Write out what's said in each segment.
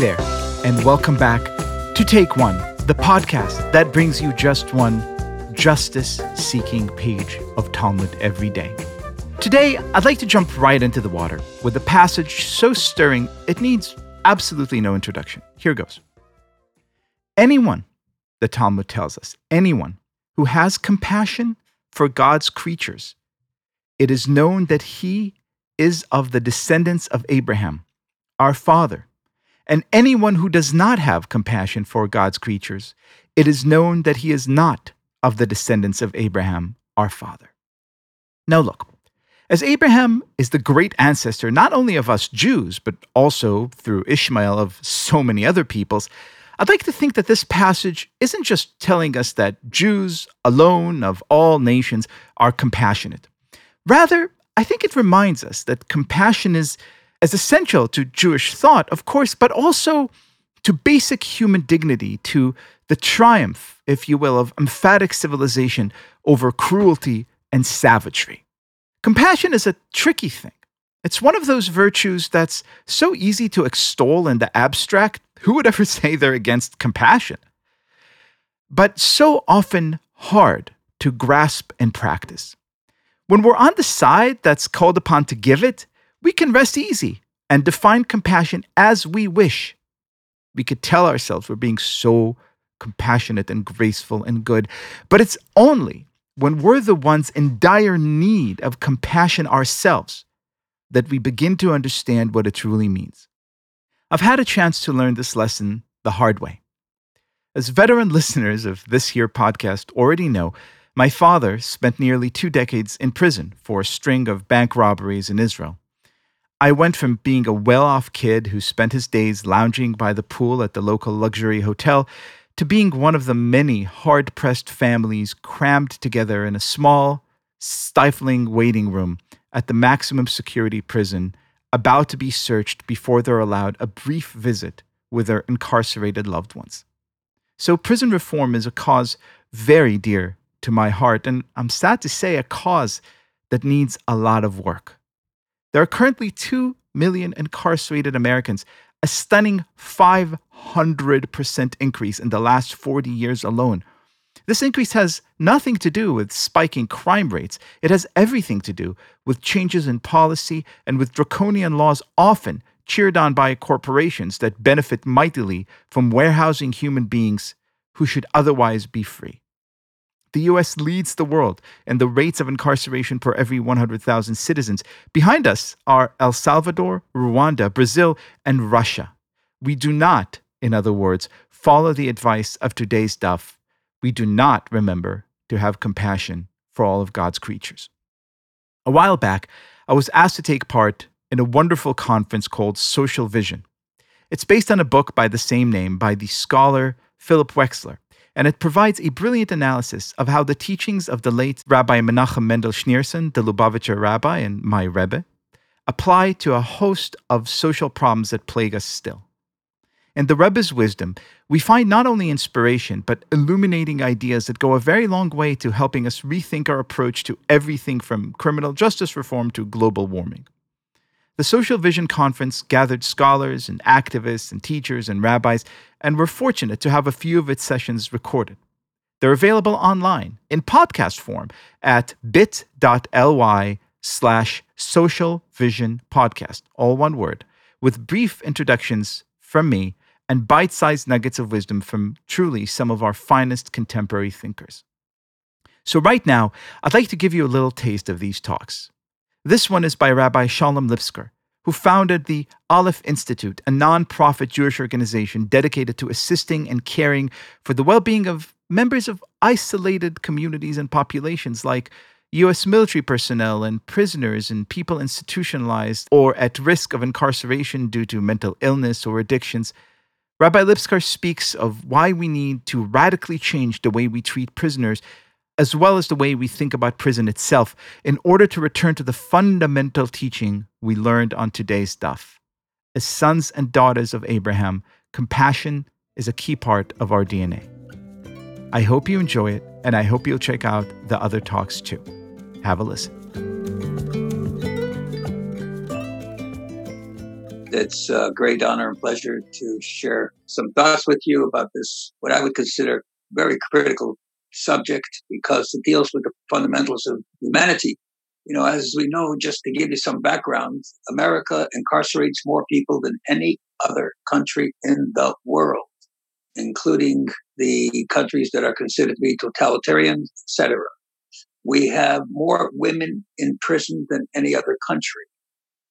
there, and welcome back to Take One, the podcast that brings you just one justice seeking page of Talmud every day. Today, I'd like to jump right into the water with a passage so stirring it needs absolutely no introduction. Here goes. Anyone, the Talmud tells us, anyone who has compassion for God's creatures, it is known that he is of the descendants of Abraham, our father. And anyone who does not have compassion for God's creatures, it is known that he is not of the descendants of Abraham, our father. Now, look, as Abraham is the great ancestor not only of us Jews, but also through Ishmael of so many other peoples, I'd like to think that this passage isn't just telling us that Jews alone of all nations are compassionate. Rather, I think it reminds us that compassion is as essential to Jewish thought, of course, but also to basic human dignity, to the triumph, if you will, of emphatic civilization over cruelty and savagery. Compassion is a tricky thing. It's one of those virtues that's so easy to extol in the abstract. Who would ever say they're against compassion? But so often hard to grasp and practice. When we're on the side that's called upon to give it, we can rest easy and define compassion as we wish. We could tell ourselves we're being so compassionate and graceful and good, but it's only when we're the ones in dire need of compassion ourselves that we begin to understand what it truly means. I've had a chance to learn this lesson the hard way. As veteran listeners of this here podcast already know, my father spent nearly two decades in prison for a string of bank robberies in Israel. I went from being a well off kid who spent his days lounging by the pool at the local luxury hotel to being one of the many hard pressed families crammed together in a small, stifling waiting room at the maximum security prison, about to be searched before they're allowed a brief visit with their incarcerated loved ones. So, prison reform is a cause very dear to my heart, and I'm sad to say, a cause that needs a lot of work. There are currently 2 million incarcerated Americans, a stunning 500% increase in the last 40 years alone. This increase has nothing to do with spiking crime rates. It has everything to do with changes in policy and with draconian laws often cheered on by corporations that benefit mightily from warehousing human beings who should otherwise be free. The US leads the world in the rates of incarceration per every 100,000 citizens. Behind us are El Salvador, Rwanda, Brazil, and Russia. We do not, in other words, follow the advice of today's daf. We do not remember to have compassion for all of God's creatures. A while back, I was asked to take part in a wonderful conference called Social Vision. It's based on a book by the same name by the scholar Philip Wexler and it provides a brilliant analysis of how the teachings of the late Rabbi Menachem Mendel Schneerson, the Lubavitcher rabbi and my Rebbe, apply to a host of social problems that plague us still. In the Rebbe's wisdom, we find not only inspiration, but illuminating ideas that go a very long way to helping us rethink our approach to everything from criminal justice reform to global warming. The Social Vision Conference gathered scholars and activists and teachers and rabbis, and we're fortunate to have a few of its sessions recorded. They're available online in podcast form at bit.ly slash social vision podcast, all one word, with brief introductions from me and bite sized nuggets of wisdom from truly some of our finest contemporary thinkers. So, right now, I'd like to give you a little taste of these talks. This one is by Rabbi Shalom Lipskar, who founded the Aleph Institute, a non-profit Jewish organization dedicated to assisting and caring for the well-being of members of isolated communities and populations like U.S. military personnel and prisoners and people institutionalized or at risk of incarceration due to mental illness or addictions. Rabbi Lipskar speaks of why we need to radically change the way we treat prisoners as well as the way we think about prison itself, in order to return to the fundamental teaching we learned on today's daf. As sons and daughters of Abraham, compassion is a key part of our DNA. I hope you enjoy it, and I hope you'll check out the other talks too. Have a listen. It's a great honor and pleasure to share some thoughts with you about this, what I would consider very critical subject because it deals with the fundamentals of humanity. You know, as we know, just to give you some background, America incarcerates more people than any other country in the world, including the countries that are considered to be totalitarian, etc. We have more women in prison than any other country.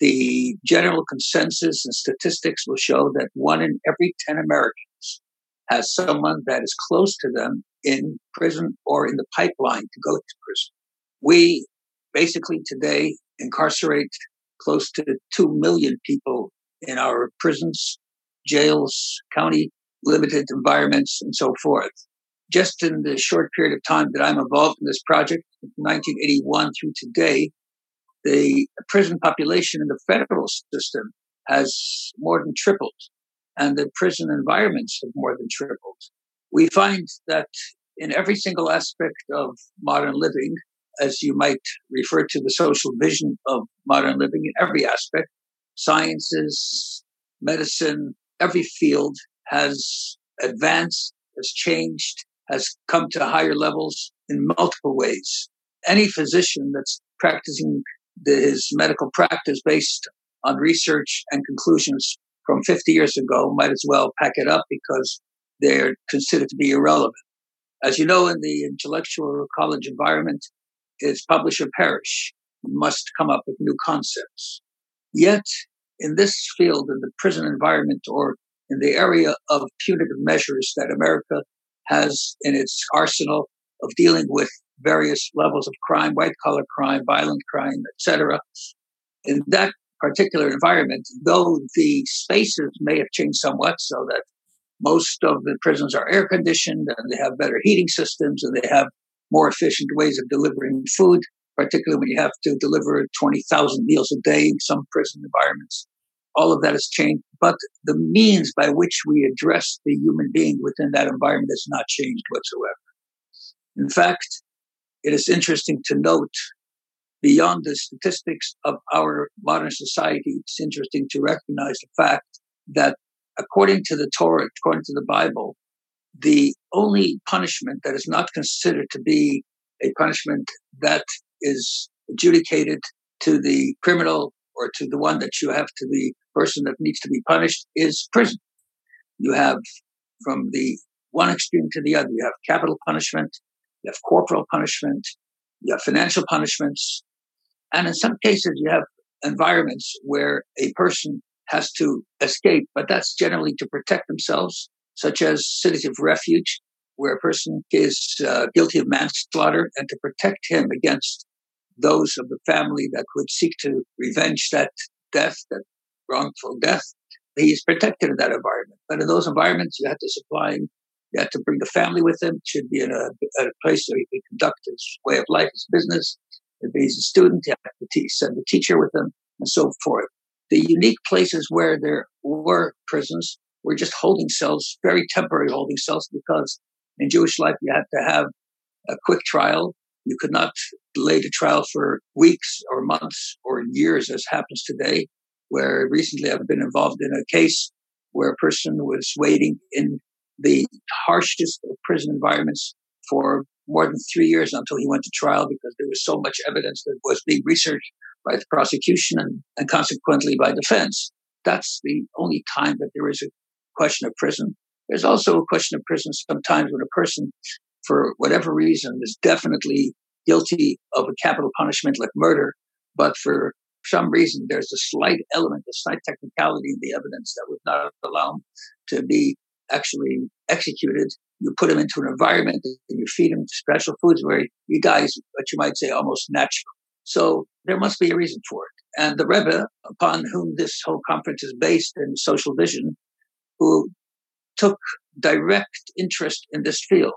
The general consensus and statistics will show that one in every 10 Americans has someone that is close to them in prison or in the pipeline to go to prison. We basically today incarcerate close to 2 million people in our prisons, jails, county limited environments, and so forth. Just in the short period of time that I'm involved in this project, 1981 through today, the prison population in the federal system has more than tripled, and the prison environments have more than tripled. We find that in every single aspect of modern living, as you might refer to the social vision of modern living in every aspect, sciences, medicine, every field has advanced, has changed, has come to higher levels in multiple ways. Any physician that's practicing his medical practice based on research and conclusions from 50 years ago might as well pack it up because they're considered to be irrelevant. As you know, in the intellectual college environment, it's publish or perish. You must come up with new concepts. Yet, in this field, in the prison environment, or in the area of punitive measures that America has in its arsenal of dealing with various levels of crime, white collar crime, violent crime, etc. In that particular environment, though the spaces may have changed somewhat so that most of the prisons are air conditioned and they have better heating systems and they have more efficient ways of delivering food, particularly when you have to deliver 20,000 meals a day in some prison environments. All of that has changed, but the means by which we address the human being within that environment has not changed whatsoever. In fact, it is interesting to note beyond the statistics of our modern society, it's interesting to recognize the fact that according to the Torah, according to the Bible, the only punishment that is not considered to be a punishment that is adjudicated to the criminal or to the one that you have to the person that needs to be punished is prison. You have from the one extreme to the other, you have capital punishment, you have corporal punishment, you have financial punishments, and in some cases you have environments where a person has to escape, but that's generally to protect themselves, such as cities of refuge, where a person is uh, guilty of manslaughter, and to protect him against those of the family that would seek to revenge that death, that wrongful death. He's protected in that environment. But in those environments, you have to supply him. You have to bring the family with him. It should be in a, a place where he can conduct his way of life, his business. If he's a student, you have to send a teacher with him, and so forth. The unique places where there were prisons were just holding cells, very temporary holding cells, because in Jewish life you had to have a quick trial. You could not delay the trial for weeks or months or years, as happens today. Where recently I've been involved in a case where a person was waiting in the harshest of prison environments for more than three years until he went to trial because there was so much evidence that was being researched by the prosecution and, and consequently by defense. That's the only time that there is a question of prison. There's also a question of prison sometimes when a person, for whatever reason, is definitely guilty of a capital punishment like murder, but for some reason there's a slight element, a slight technicality in the evidence that would not allow him to be actually executed. You put them into an environment and you feed them special foods where he dies, what you might say almost natural. So there must be a reason for it. And the Rebbe, upon whom this whole conference is based in social vision, who took direct interest in this field,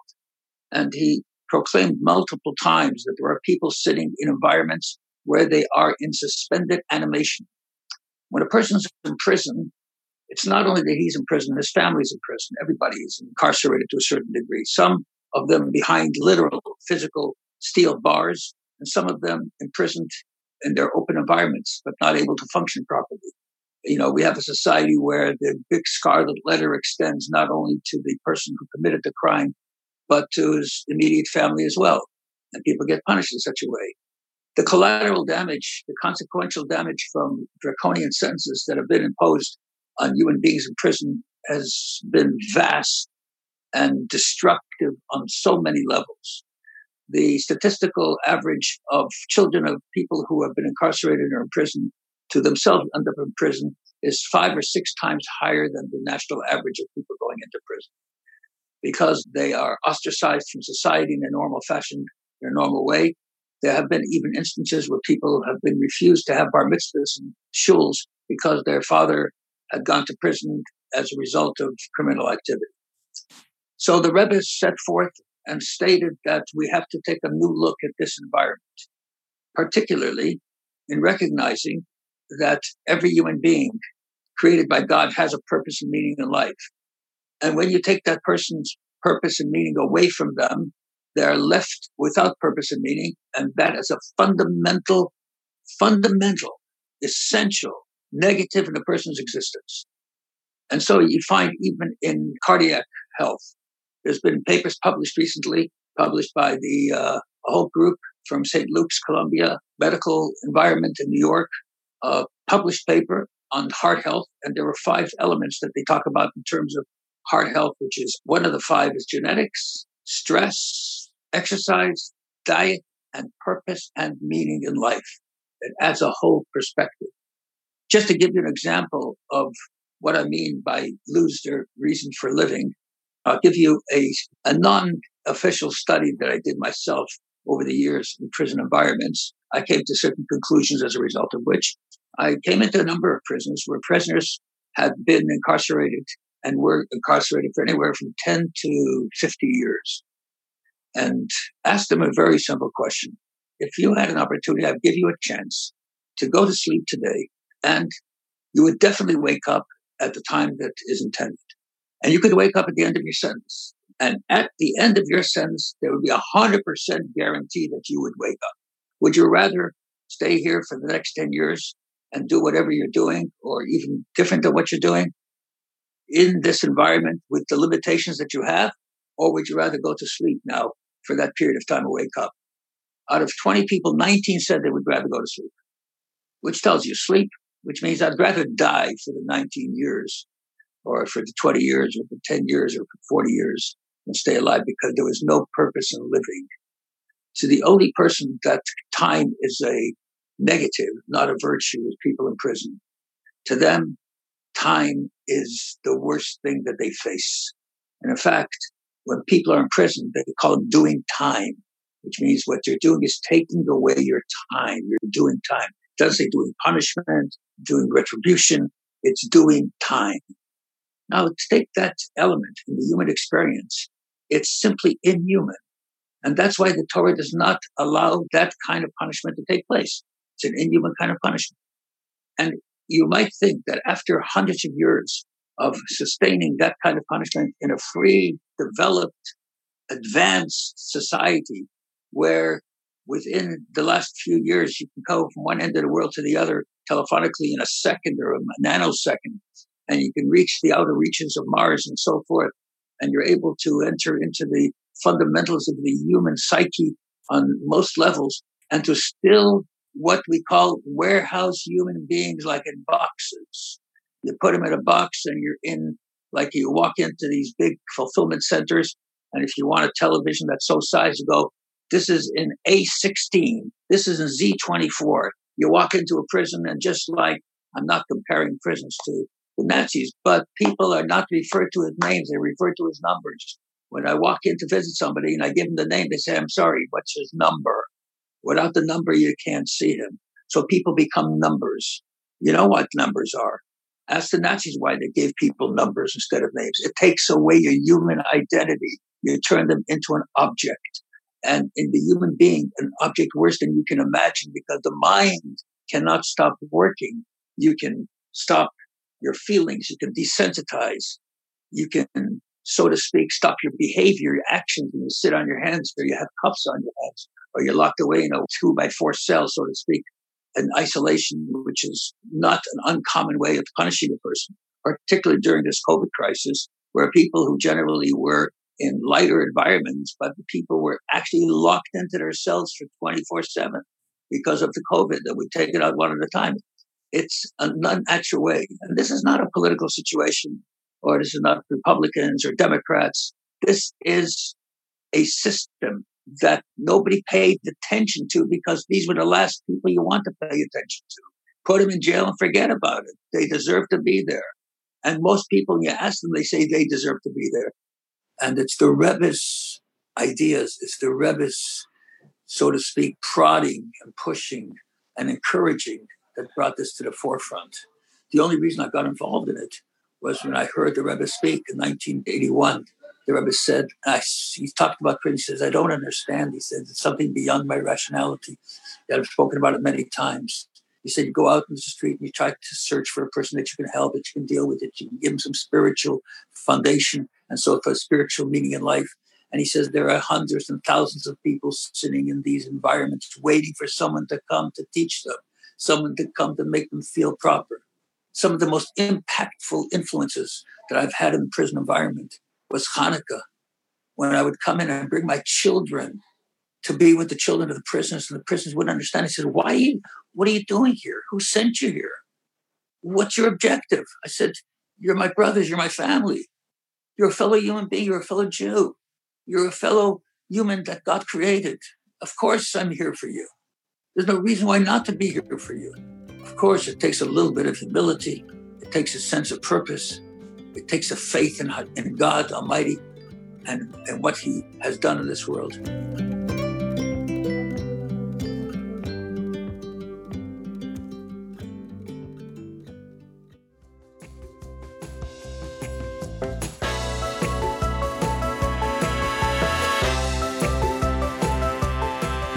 and he proclaimed multiple times that there are people sitting in environments where they are in suspended animation. When a person's in prison, it's not only that he's in prison, his family's in prison. Everybody is incarcerated to a certain degree. Some of them behind literal physical steel bars, and some of them imprisoned in their open environments, but not able to function properly. You know, we have a society where the big scarlet letter extends not only to the person who committed the crime, but to his immediate family as well. And people get punished in such a way. The collateral damage, the consequential damage from draconian sentences that have been imposed on human beings in prison has been vast and destructive on so many levels. The statistical average of children of people who have been incarcerated or in prison to themselves end up in prison is five or six times higher than the national average of people going into prison because they are ostracized from society in a normal fashion, in a normal way. There have been even instances where people have been refused to have bar mitzvahs and shuls because their father had gone to prison as a result of criminal activity. So the Rebbe set forth and stated that we have to take a new look at this environment, particularly in recognizing that every human being created by God has a purpose and meaning in life. And when you take that person's purpose and meaning away from them, they are left without purpose and meaning. And that is a fundamental, fundamental, essential negative in a person's existence. And so you find even in cardiac health, there's been papers published recently, published by the uh, whole group from St. Luke's Columbia Medical Environment in New York, a published paper on heart health. And there were five elements that they talk about in terms of heart health, which is one of the five is genetics, stress, exercise, diet, and purpose and meaning in life. It adds a whole perspective. Just to give you an example of what I mean by lose their reason for living, I'll give you a, a non official study that I did myself over the years in prison environments. I came to certain conclusions as a result of which I came into a number of prisons where prisoners had been incarcerated and were incarcerated for anywhere from 10 to 50 years and asked them a very simple question. If you had an opportunity, I'd give you a chance to go to sleep today and you would definitely wake up at the time that is intended. And you could wake up at the end of your sentence. And at the end of your sentence, there would be a hundred percent guarantee that you would wake up. Would you rather stay here for the next 10 years and do whatever you're doing or even different than what you're doing in this environment with the limitations that you have? Or would you rather go to sleep now for that period of time and wake up? Out of 20 people, 19 said they would rather go to sleep, which tells you sleep, which means I'd rather die for the 19 years or for the 20 years or for 10 years or for 40 years and stay alive because there was no purpose in living. So the only person that time is a negative, not a virtue, is people in prison. To them, time is the worst thing that they face. And in fact, when people are in prison, they call it doing time, which means what you're doing is taking away your time. You're doing time. It doesn't say doing punishment, doing retribution. It's doing time. Now, take that element in the human experience, it's simply inhuman. And that's why the Torah does not allow that kind of punishment to take place. It's an inhuman kind of punishment. And you might think that after hundreds of years of sustaining that kind of punishment in a free, developed, advanced society where within the last few years you can go from one end of the world to the other telephonically in a second or a nanosecond, and you can reach the outer reaches of Mars and so forth, and you're able to enter into the fundamentals of the human psyche on most levels, and to still what we call warehouse human beings like in boxes. You put them in a box and you're in, like you walk into these big fulfillment centers. And if you want a television that's so size, you go, this is in A16. This is in Z24. You walk into a prison and just like, I'm not comparing prisons to the Nazis, but people are not referred to as names. They're referred to as numbers. When I walk in to visit somebody and I give them the name, they say, I'm sorry, what's his number? Without the number, you can't see him. So people become numbers. You know what numbers are. Ask the Nazis why they gave people numbers instead of names. It takes away your human identity. You turn them into an object. And in the human being, an object worse than you can imagine because the mind cannot stop working. You can stop your feelings. You can desensitize. You can, so to speak, stop your behavior, your actions when you sit on your hands or you have cuffs on your hands or you're locked away in a two by four cell, so to speak. an isolation, which is not an uncommon way of punishing a person, particularly during this COVID crisis, where people who generally were in lighter environments, but the people were actually locked into their cells for 24 7 because of the COVID that we take it out one at a time. It's an unnatural way. And this is not a political situation, or this is not Republicans or Democrats. This is a system that nobody paid attention to because these were the last people you want to pay attention to. Put them in jail and forget about it. They deserve to be there. And most people, when you ask them, they say they deserve to be there. And it's the Rebbe's ideas, it's the Rebbe's, so to speak, prodding and pushing and encouraging that brought this to the forefront. The only reason I got involved in it was when I heard the Rebbe speak in 1981 the Rebbe said, I, he talked about prayer. He says, I don't understand. He said, it's something beyond my rationality. I've spoken about it many times. He said, you go out in the street and you try to search for a person that you can help, that you can deal with, that you can give them some spiritual foundation and so for spiritual meaning in life. And he says there are hundreds and thousands of people sitting in these environments waiting for someone to come to teach them, someone to come to make them feel proper. Some of the most impactful influences that I've had in the prison environment was Hanukkah, when I would come in and bring my children to be with the children of the prisoners, and the prisoners wouldn't understand. He said, Why you, what are you doing here? Who sent you here? What's your objective? I said, You're my brothers, you're my family. You're a fellow human being, you're a fellow Jew. You're a fellow human that God created. Of course, I'm here for you. There's no reason why not to be here for you. Of course, it takes a little bit of humility, it takes a sense of purpose, it takes a faith in, in God Almighty and, and what He has done in this world.